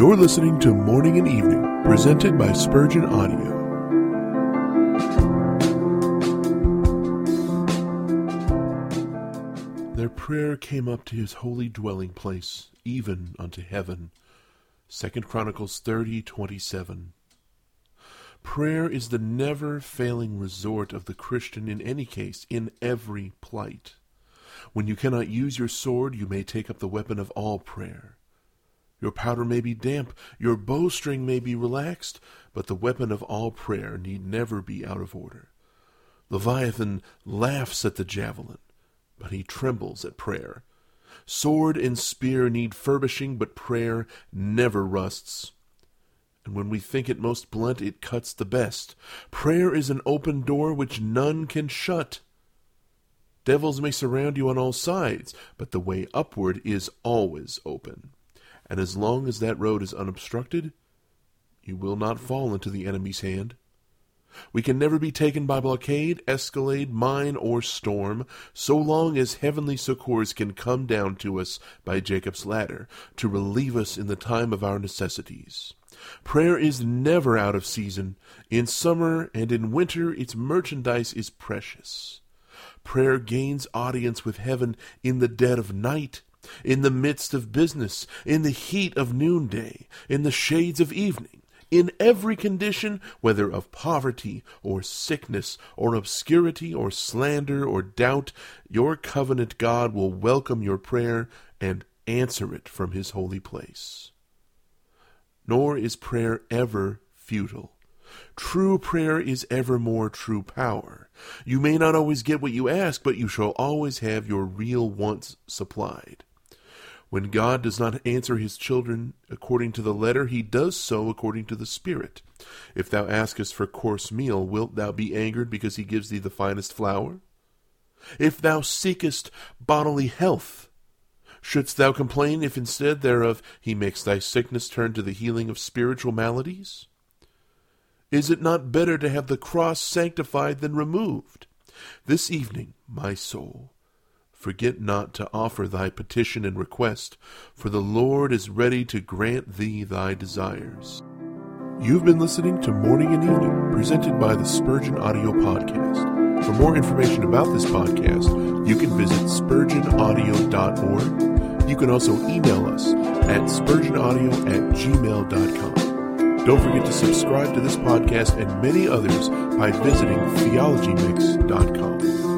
You're listening to Morning and Evening, presented by Spurgeon Audio. Their prayer came up to his holy dwelling place, even unto heaven. Second Chronicles thirty twenty seven. Prayer is the never failing resort of the Christian in any case, in every plight. When you cannot use your sword, you may take up the weapon of all prayer. Your powder may be damp, your bowstring may be relaxed, but the weapon of all prayer need never be out of order. Leviathan laughs at the javelin, but he trembles at prayer. Sword and spear need furbishing, but prayer never rusts. And when we think it most blunt, it cuts the best. Prayer is an open door which none can shut. Devils may surround you on all sides, but the way upward is always open and as long as that road is unobstructed, you will not fall into the enemy's hand. We can never be taken by blockade, escalade, mine, or storm, so long as heavenly succors can come down to us by Jacob's ladder to relieve us in the time of our necessities. Prayer is never out of season. In summer and in winter, its merchandise is precious. Prayer gains audience with heaven in the dead of night in the midst of business, in the heat of noonday, in the shades of evening, in every condition, whether of poverty or sickness or obscurity or slander or doubt, your covenant God will welcome your prayer and answer it from his holy place. Nor is prayer ever futile. True prayer is evermore true power. You may not always get what you ask, but you shall always have your real wants supplied. When God does not answer his children according to the letter, he does so according to the Spirit. If thou askest for coarse meal, wilt thou be angered because he gives thee the finest flour? If thou seekest bodily health, shouldst thou complain if instead thereof he makes thy sickness turn to the healing of spiritual maladies? Is it not better to have the cross sanctified than removed? This evening, my soul, Forget not to offer thy petition and request, for the Lord is ready to grant thee thy desires. You've been listening to Morning and Evening, presented by the Spurgeon Audio Podcast. For more information about this podcast, you can visit spurgeonaudio.org. You can also email us at spurgeonaudio at gmail.com. Don't forget to subscribe to this podcast and many others by visiting theologymix.com.